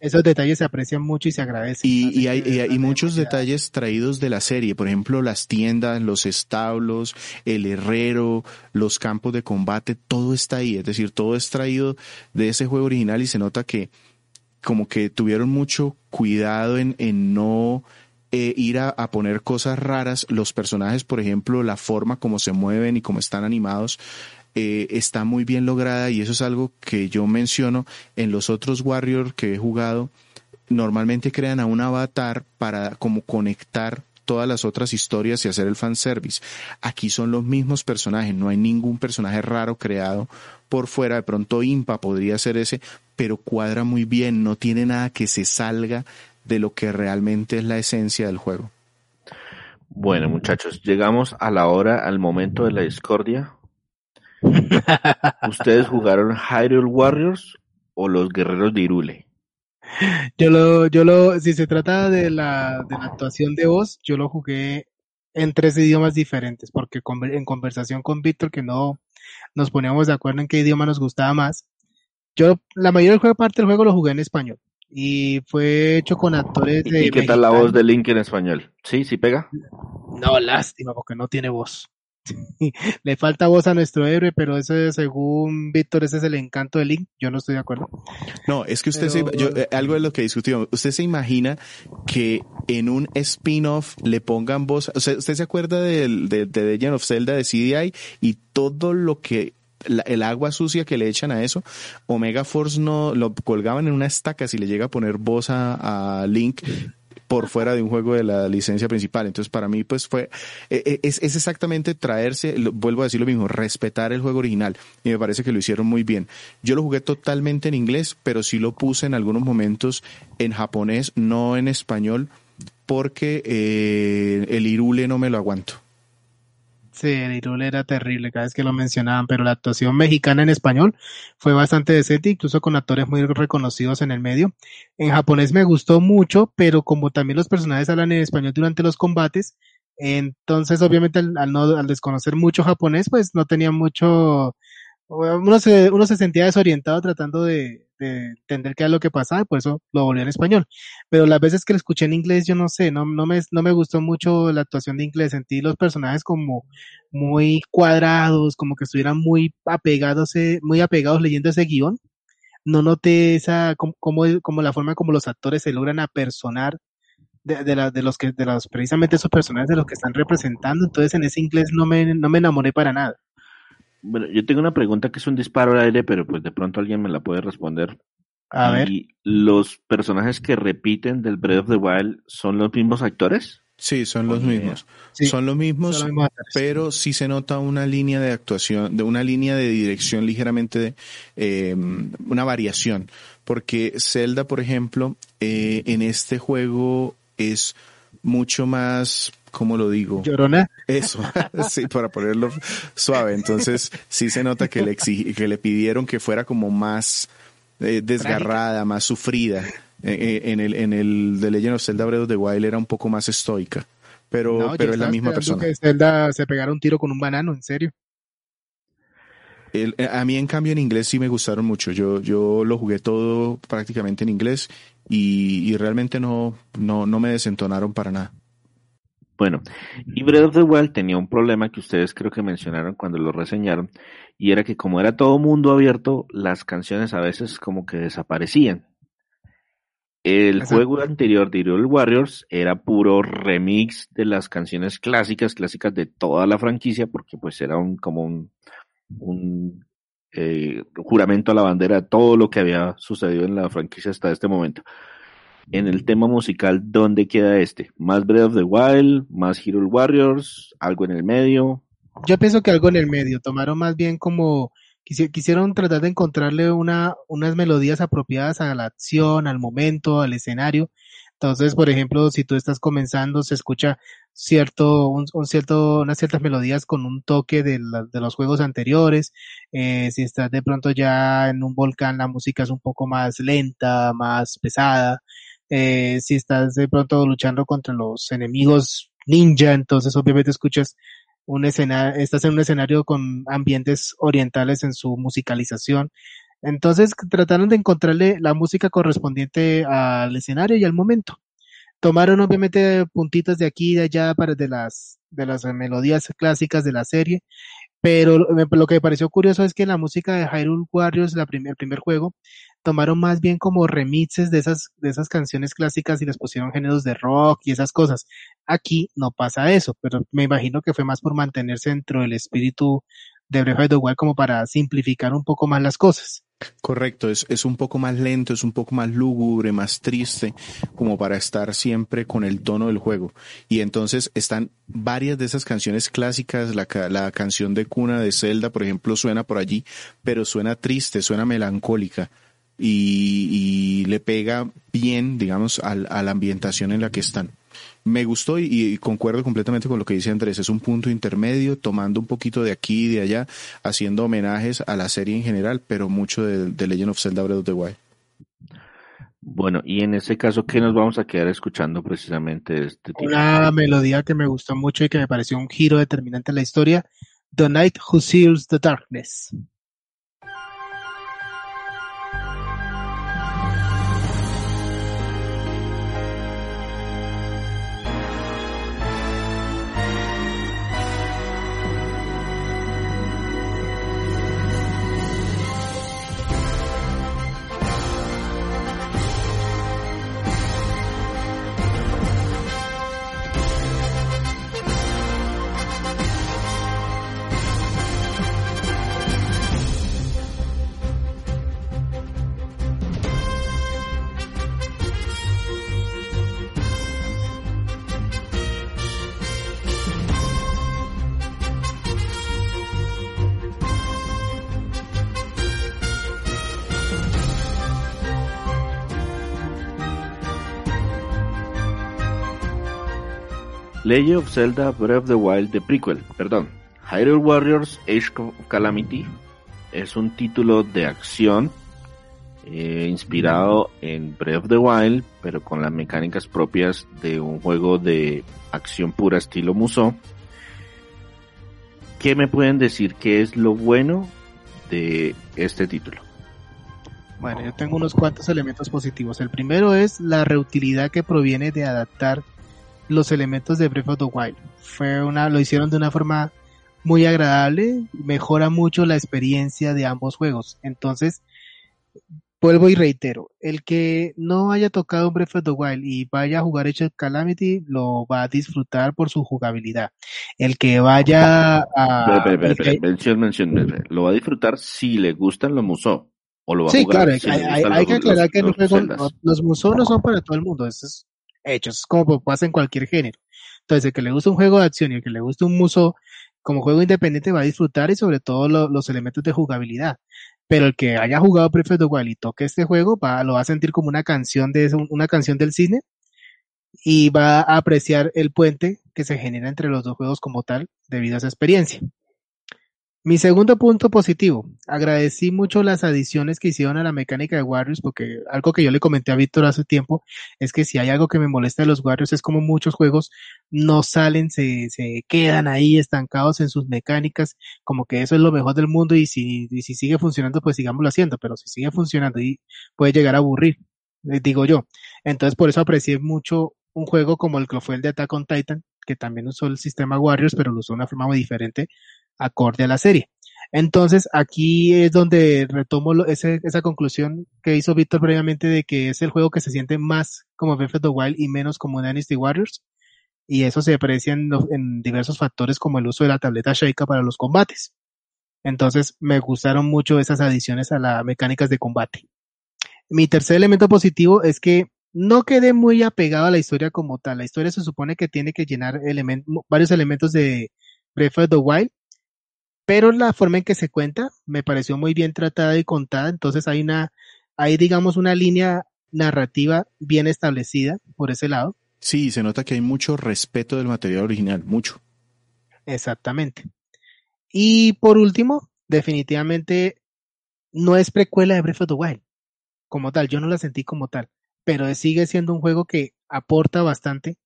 S2: esos detalles se aprecian mucho y se agradecen.
S1: Y, hay, y muchos detalles traídos de la serie, por ejemplo, las tiendas, los establos, el herrero, los campos de combate, todo está ahí, es decir, todo es traído de ese juego original y se nota que como que tuvieron mucho cuidado en, en no eh, ir a, a, poner cosas raras. Los personajes, por ejemplo, la forma como se mueven y como están animados, eh, está muy bien lograda y eso es algo que yo menciono en los otros Warriors que he jugado. Normalmente crean a un avatar para como conectar todas las otras historias y hacer el fanservice. Aquí son los mismos personajes, no hay ningún personaje raro creado por fuera, de pronto Impa podría ser ese, pero cuadra muy bien, no tiene nada que se salga de lo que realmente es la esencia del juego.
S3: Bueno, muchachos, llegamos a la hora, al momento de la discordia. ¿Ustedes jugaron Hyrule Warriors o los Guerreros de Irule?
S2: Yo lo, yo lo, si se trata de la, de la actuación de voz, yo lo jugué en tres idiomas diferentes, porque en conversación con Víctor, que no nos poníamos de acuerdo en qué idioma nos gustaba más, yo la mayor parte del juego lo jugué en español y fue hecho con actores de.
S3: ¿Y qué tal la voz de Link en español? ¿Sí? ¿Sí pega?
S2: No, lástima, porque no tiene voz. Le falta voz a nuestro héroe, pero ese, según Víctor, ese es el encanto de Link. Yo no estoy de acuerdo.
S1: No, es que usted se, yo, eh, algo de lo que discutimos, usted se imagina que en un spin-off le pongan voz, o sea, usted se acuerda del, de, de Legend of Zelda de CDI y todo lo que el agua sucia que le echan a eso, Omega Force no lo colgaban en una estaca si le llega a poner voz a, Link por fuera de un juego de la licencia principal. Entonces, para mí, pues fue, e, e, es, es exactamente traerse, vuelvo a decir lo mismo, respetar el juego original. Y me parece que lo hicieron muy bien. Yo lo jugué totalmente en inglés, pero sí lo puse en algunos momentos en japonés, no en español, porque eh, el irule no me lo aguanto.
S2: Sí, el Irule era terrible cada vez que lo mencionaban, pero la actuación mexicana en español fue bastante decente, incluso con actores muy reconocidos en el medio. En japonés me gustó mucho, pero como también los personajes hablan en español durante los combates, entonces obviamente al, no, al desconocer mucho japonés, pues no tenía mucho, uno se, uno se sentía desorientado tratando de, de entender qué era lo que pasaba, por eso lo volví en español. Pero las veces que lo escuché en inglés, yo no sé, no, no, me, no me gustó mucho la actuación de inglés, sentí los personajes como muy cuadrados, como que estuvieran muy apegados, muy apegados leyendo ese guion. No noté esa, como, como, la forma como los actores se logran apersonar de, de, la, de los que, de los, precisamente esos personajes de los que están representando. Entonces en ese inglés no me, no me enamoré para nada.
S3: Bueno, yo tengo una pregunta que es un disparo al aire, pero pues de pronto alguien me la puede responder.
S2: A ver.
S3: ¿Los personajes que repiten del Breath of the Wild son los mismos actores?
S1: Sí, son los mismos. son los mismos, pero sí se nota una línea de actuación, de una línea de dirección ligeramente, eh, una variación. Porque Zelda, por ejemplo, eh, en este juego es mucho más ¿cómo lo digo?
S2: Llorona.
S1: Eso, sí, para ponerlo suave. Entonces, sí se nota que le que le pidieron que fuera como más eh, desgarrada, más sufrida. Eh, eh, en el, en el The Legend of Zelda Breath of the Wild era un poco más estoica. Pero, pero es la misma persona.
S2: que Zelda se pegara un tiro con un banano, en serio.
S1: a mí, en cambio, en inglés sí me gustaron mucho. Yo, yo lo jugué todo prácticamente en inglés y, y realmente no, no, no me desentonaron para nada.
S3: Bueno, y Breath of the Wild tenía un problema que ustedes creo que mencionaron cuando lo reseñaron, y era que como era todo mundo abierto, las canciones a veces como que desaparecían. El juego anterior de Hyrule Warriors era puro remix de las canciones clásicas, clásicas de toda la franquicia, porque pues era un como un, un eh, juramento a la bandera de todo lo que había sucedido en la franquicia hasta este momento en el tema musical, ¿dónde queda este? ¿Más Breath of the Wild? ¿Más Hero Warriors? ¿Algo en el medio?
S2: Yo pienso que algo en el medio. Tomaron más bien como quisieron tratar de encontrarle una, unas melodías apropiadas a la acción, al momento, al escenario. Entonces, por ejemplo, si tú estás comenzando, se escucha cierto, un, cierto, unas ciertas melodías con un toque de, de los juegos anteriores. Eh, si estás de pronto ya en un volcán, la música es un poco más lenta, más pesada. Eh, si estás de pronto luchando contra los enemigos ninja, entonces obviamente escuchas un escenario, estás en un escenario con ambientes orientales en su musicalización. Entonces trataron de encontrarle la música correspondiente al escenario y al momento. Tomaron obviamente puntitas de aquí y de allá para de las de las melodías clásicas de la serie, pero lo que me pareció curioso es que la música de Hyrule Warriors, la el primer juego, tomaron más bien como remixes de esas, de esas canciones clásicas y les pusieron géneros de rock y esas cosas. Aquí no pasa eso, pero me imagino que fue más por mantenerse dentro del espíritu de Breath of the Wild como para simplificar un poco más las cosas.
S1: Correcto, es, es un poco más lento, es un poco más lúgubre, más triste, como para estar siempre con el tono del juego. Y entonces están varias de esas canciones clásicas, la, la canción de cuna de Zelda, por ejemplo, suena por allí, pero suena triste, suena melancólica. Y, y le pega bien, digamos, a la ambientación en la que están me gustó y, concuerdo completamente con lo que dice Andrés. Es un punto intermedio, tomando un poquito de aquí y de allá, haciendo homenajes a la serie en general, pero mucho de, Legend of Zelda Breath of the Wild.
S3: Bueno, y en ese caso, ¿qué nos vamos a quedar escuchando precisamente de este
S2: tipo? Una melodía que me gustó mucho y que me pareció un giro determinante en la historia, The Night Who Seals the Darkness.
S3: Legend of Zelda Breath of the Wild de prequel, perdón. Hyrule Warriors Age of Calamity es un título de acción eh, inspirado en Breath of the Wild, pero con las mecánicas propias de un juego de acción pura estilo Musou. ¿Qué me pueden decir qué es lo bueno de este título?
S2: Bueno, yo tengo unos cuantos elementos positivos. El primero es la reutilidad que proviene de adaptar los elementos de Breath of the Wild. Fue una, lo hicieron de una forma muy agradable, mejora mucho la experiencia de ambos juegos. Entonces, vuelvo y reitero, el que no haya tocado Breath of the Wild y vaya a jugar Age Calamity lo va a disfrutar por su jugabilidad. El que vaya a...
S3: lo va a disfrutar si le gustan los musos. O lo va
S2: sí,
S3: a jugar
S2: claro, hay, que aclarar que los, los, no son para todo el mundo. Eso es hechos, como pasa en cualquier género. Entonces, el que le gusta un juego de acción y el que le gusta un muso como juego independiente va a disfrutar y sobre todo los elementos de jugabilidad. Pero el que haya jugado the Wild y toque este juego va, lo va a sentir como una canción de una canción del cine y va a apreciar el puente que se genera entre los dos juegos como tal debido a esa experiencia. Mi segundo punto positivo, agradecí mucho las adiciones que hicieron a la mecánica de Warriors, porque algo que yo le comenté a Víctor hace tiempo es que si hay algo que me molesta de los Warriors es como muchos juegos no salen, se, se quedan ahí estancados en sus mecánicas, como que eso es lo mejor del mundo y si, y si sigue funcionando, pues sigámoslo haciendo, pero si sigue funcionando y puede llegar a aburrir, eh, digo yo. Entonces por eso aprecié mucho un juego como el que fue el de Attack on Titan, que también usó el sistema Warriors, pero lo usó de una forma muy diferente acorde a la serie. Entonces, aquí es donde retomo esa conclusión que hizo Víctor previamente de que es el juego que se siente más como Breath of the Wild y menos como Dynasty Warriors. Y eso se aprecia en, diversos factores como el uso de la tableta Sheikah para los combates. Entonces, me gustaron mucho esas adiciones a las mecánicas de combate. Mi tercer elemento positivo es que no quedé muy apegado a la historia como tal. La historia se supone que tiene que llenar varios elementos de Breath of the Wild, pero la forma en que se cuenta me pareció muy bien tratada y contada, entonces hay una, hay digamos una línea narrativa bien establecida por ese lado.
S1: Sí, se nota que hay mucho respeto del material original, mucho.
S2: Exactamente. Y por último, definitivamente no es precuela de Breath of the Wild como tal, yo no la sentí como tal, pero sigue siendo un juego que aporta bastante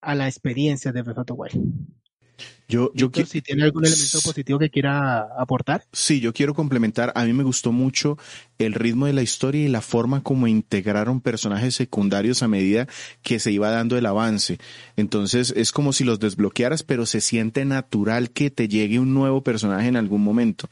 S2: a la experiencia de Breath of the Wild.
S1: Yo, yo
S2: si tiene algún elemento positivo que quiera aportar.
S1: Sí, yo quiero complementar. A mí me gustó mucho el ritmo de la historia y la forma como integraron personajes secundarios a medida que se iba dando el avance. Entonces es como si los desbloquearas, pero se siente natural que te llegue un nuevo personaje en algún momento.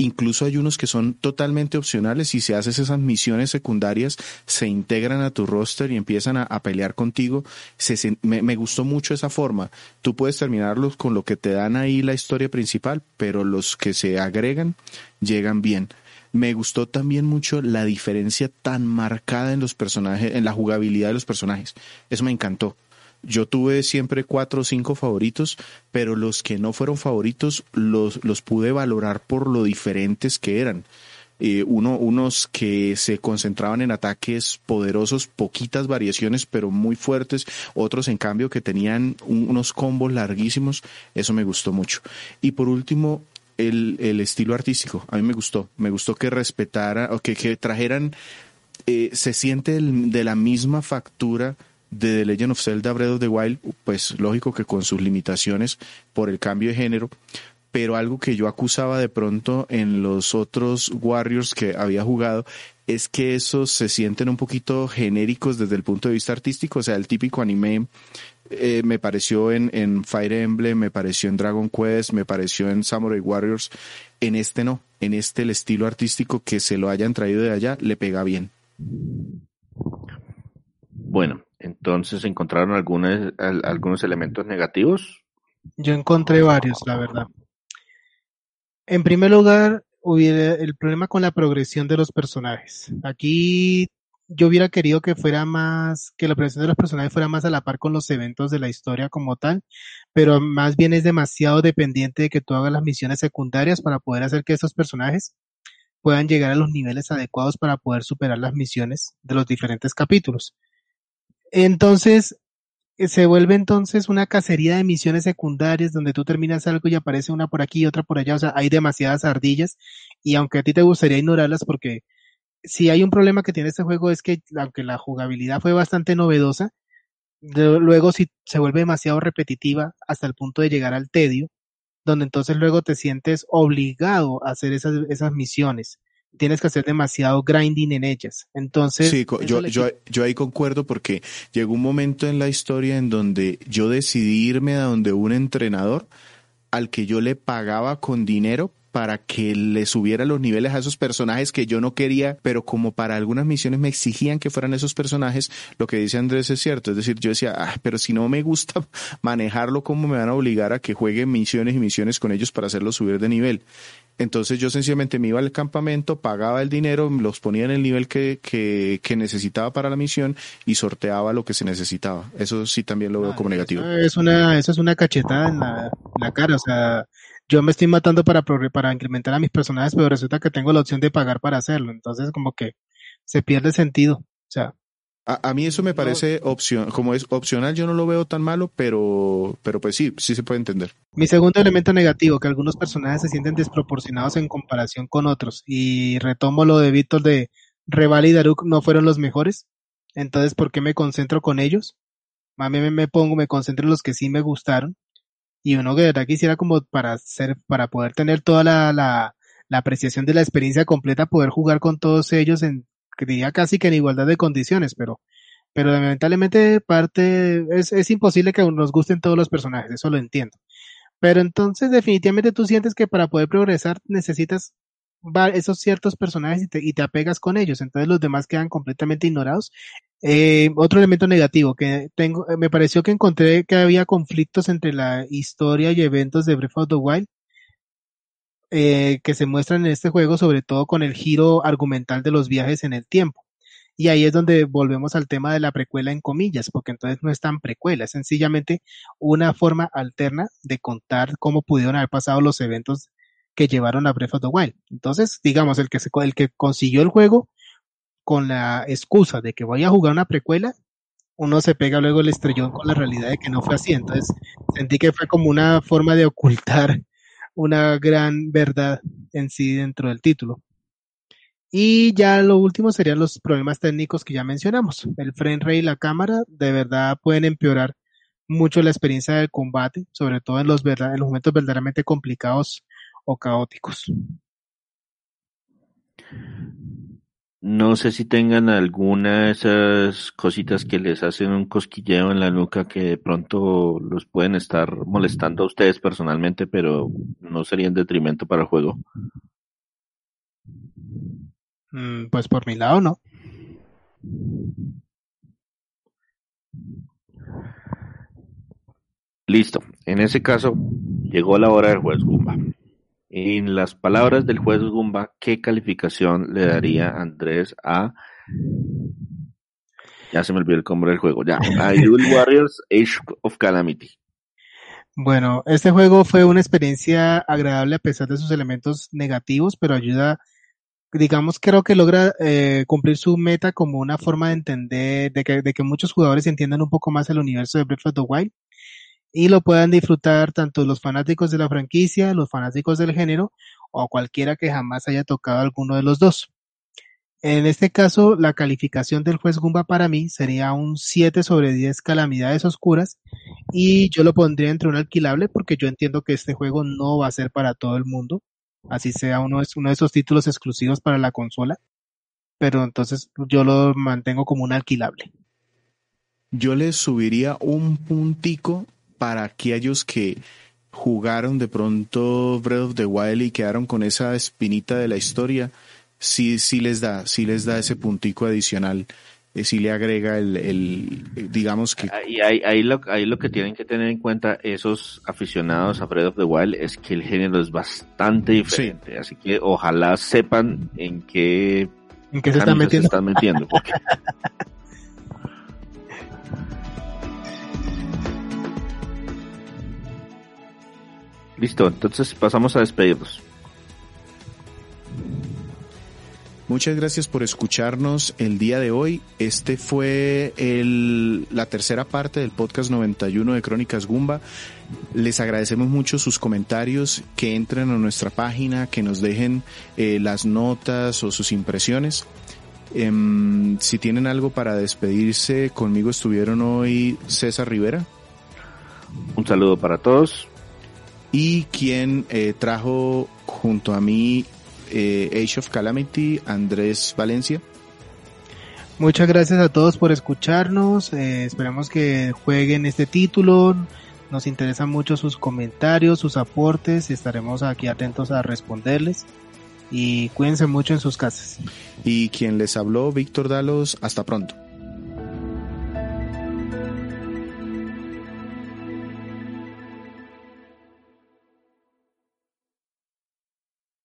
S1: Incluso hay unos que son totalmente opcionales y si haces esas misiones secundarias se integran a tu roster y empiezan a, pelear contigo. Se, me, me, gustó mucho esa forma. Tú puedes terminarlos con lo que te dan ahí la historia principal, pero los que se agregan llegan bien. Me gustó también mucho la diferencia tan marcada en los personajes, en la jugabilidad de los personajes. Eso me encantó. Yo tuve siempre cuatro o cinco favoritos, pero los que no fueron favoritos los, los pude valorar por lo diferentes que eran. Eh, uno, unos que se concentraban en ataques poderosos, poquitas variaciones, pero muy fuertes, otros en cambio que tenían unos combos larguísimos, eso me gustó mucho. Y por último, el, el estilo artístico, a mí me gustó, me gustó que respetara, o que, que trajeran, eh, se siente de la misma factura de The Legend of Zelda Breath of the Wild, pues lógico que con sus limitaciones por el cambio de género, pero algo que yo acusaba de pronto en los otros Warriors que había jugado es que esos se sienten un poquito genéricos desde el punto de vista artístico, o sea, el típico anime eh, me pareció en, en Fire Emblem, me pareció en Dragon Quest, me pareció en Samurai Warriors, en este no, en este el estilo artístico que se lo hayan traído de allá le pega bien.
S3: Entonces encontraron algunos, algunos elementos negativos.
S2: Yo encontré varios, la verdad. En primer lugar, hubiera el problema con la progresión de los personajes. Aquí yo hubiera querido que fuera más, que la progresión de los personajes fuera más a la par con los eventos de la historia como tal, pero más bien es demasiado dependiente de que tú hagas las misiones secundarias para poder hacer que estos personajes puedan llegar a los niveles adecuados para poder superar las misiones de los diferentes capítulos. Entonces, eh, se vuelve entonces una cacería de misiones secundarias donde tú terminas algo y aparece una por aquí y otra por allá, o sea, hay demasiadas ardillas y aunque a ti te gustaría ignorarlas porque si hay un problema que tiene este juego es que aunque la jugabilidad fue bastante novedosa, luego si se vuelve demasiado repetitiva hasta el punto de llegar al tedio, donde entonces luego te sientes obligado a hacer esas, esas misiones tienes que hacer demasiado grinding en ellas. Entonces.
S1: Sí, yo, yo, yo ahí concuerdo porque llegó un momento en la historia en donde yo decidí irme a donde un entrenador al que yo le pagaba con dinero para que le subiera los niveles a esos personajes que yo no quería, pero como para algunas misiones me exigían que fueran esos personajes, lo que dice Andrés es cierto. Es decir, yo decía, ah, pero si no me gusta manejarlo, ¿cómo me van a obligar a que juegue misiones y misiones con ellos para hacerlo subir de nivel? Entonces yo sencillamente me iba al campamento, pagaba el dinero, los ponía en el nivel que, que, que necesitaba para la misión y sorteaba lo que se necesitaba. Eso sí también lo veo como negativo.
S2: Eso es una, eso es una cachetada en la, la cara. O sea, yo me estoy matando para, para incrementar a mis personajes, pero resulta que tengo la opción de pagar para hacerlo. Entonces como que se pierde sentido. O sea,
S1: a, mí eso me parece opción, como es opcional, yo no lo veo tan malo, pero, pero pues sí, sí se puede entender.
S2: Mi segundo elemento negativo, que algunos personajes se sienten desproporcionados en comparación con otros. Y retomo lo de Víctor de Reval y Daruk no fueron los mejores. Entonces, ¿por qué me concentro con ellos? A mí me, pongo, me concentro en los que sí me gustaron. Y uno que de verdad quisiera como para ser, para poder tener toda la, la, la apreciación de la experiencia completa, poder jugar con todos ellos en diría casi que en igualdad de condiciones, pero, pero lamentablemente parte, es, es imposible que nos gusten todos los personajes, eso lo entiendo. Pero entonces definitivamente tú sientes que para poder progresar necesitas esos ciertos personajes y te, y te apegas con ellos, entonces los demás quedan completamente ignorados. Eh, otro elemento negativo que tengo, me pareció que encontré que había conflictos entre la historia y eventos de Breath of the Wild eh, que se muestran en este juego, sobre todo con el giro argumental de los viajes en el tiempo. Y ahí es donde volvemos al tema de la precuela en comillas, porque entonces no es tan precuela, es sencillamente una forma alterna de contar cómo pudieron haber pasado los eventos que llevaron a Breath of the Wild. Entonces, digamos, el que, se, el que consiguió el juego con la excusa de que voy a jugar una precuela, uno se pega luego el estrellón con la realidad de que no fue así. Entonces, sentí que fue como una forma de ocultar una gran verdad en sí dentro del título. Y ya lo último serían los problemas técnicos que ya mencionamos. El frame rate y la cámara de verdad pueden empeorar mucho la experiencia del combate, sobre todo en los, en los momentos verdaderamente complicados o caóticos.
S3: No sé si tengan alguna de esas cositas que les hacen un cosquilleo en la nuca que de pronto los pueden estar molestando a ustedes personalmente, pero no sería en detrimento para el juego.
S2: Mm, pues por mi lado, no.
S3: Listo. En ese caso, llegó la hora del juez Gumba. En las palabras del juez Gumba, ¿qué calificación le daría Andrés a... Ya se me olvidó el nombre del juego, ya. A Hyrule Warriors Age of Calamity.
S2: Bueno, este juego fue una experiencia agradable a pesar de sus elementos negativos, pero ayuda, digamos, creo que logra eh, cumplir su meta como una forma de entender, de que, de que muchos jugadores entiendan un poco más el universo de Breath of the Wild y lo puedan disfrutar tanto los fanáticos de la franquicia, los fanáticos del género o cualquiera que jamás haya tocado alguno de los dos. En este caso, la calificación del juez Gumba para mí sería un 7 sobre 10 calamidades oscuras y yo lo pondría entre un alquilable porque yo entiendo que este juego no va a ser para todo el mundo, así sea uno, uno de esos títulos exclusivos para la consola, pero entonces yo lo mantengo como un alquilable.
S1: Yo le subiría un puntico para aquellos que jugaron de pronto Breath of the Wild y quedaron con esa espinita de la historia sí, sí les da, sí les da ese puntico adicional, eh, sí le agrega el, el digamos que...
S3: Y ahí, ahí, lo, ahí lo que tienen que tener en cuenta esos aficionados a Breath of the Wild es que el género es bastante diferente, así que ojalá sepan en qué,
S2: ¿En qué se están metiendo.
S3: Se están metiendo porque... Listo, entonces pasamos a despedirnos.
S1: Muchas gracias por escucharnos el día de hoy. Este fue el, la tercera parte del podcast 91 de Crónicas Gumba. Les agradecemos mucho sus comentarios, que entren a nuestra página, que nos dejen eh, las notas o sus impresiones. Em, si tienen algo para despedirse, conmigo estuvieron hoy César Rivera.
S3: Un saludo para todos.
S1: Y quien eh, trajo junto a mí eh, Age of Calamity, Andrés Valencia.
S2: Muchas gracias a todos por escucharnos. Eh, esperamos que jueguen este título. Nos interesan mucho sus comentarios, sus aportes y estaremos aquí atentos a responderles. Y cuídense mucho en sus casas.
S1: Y quien les habló, Víctor Dalos, hasta pronto.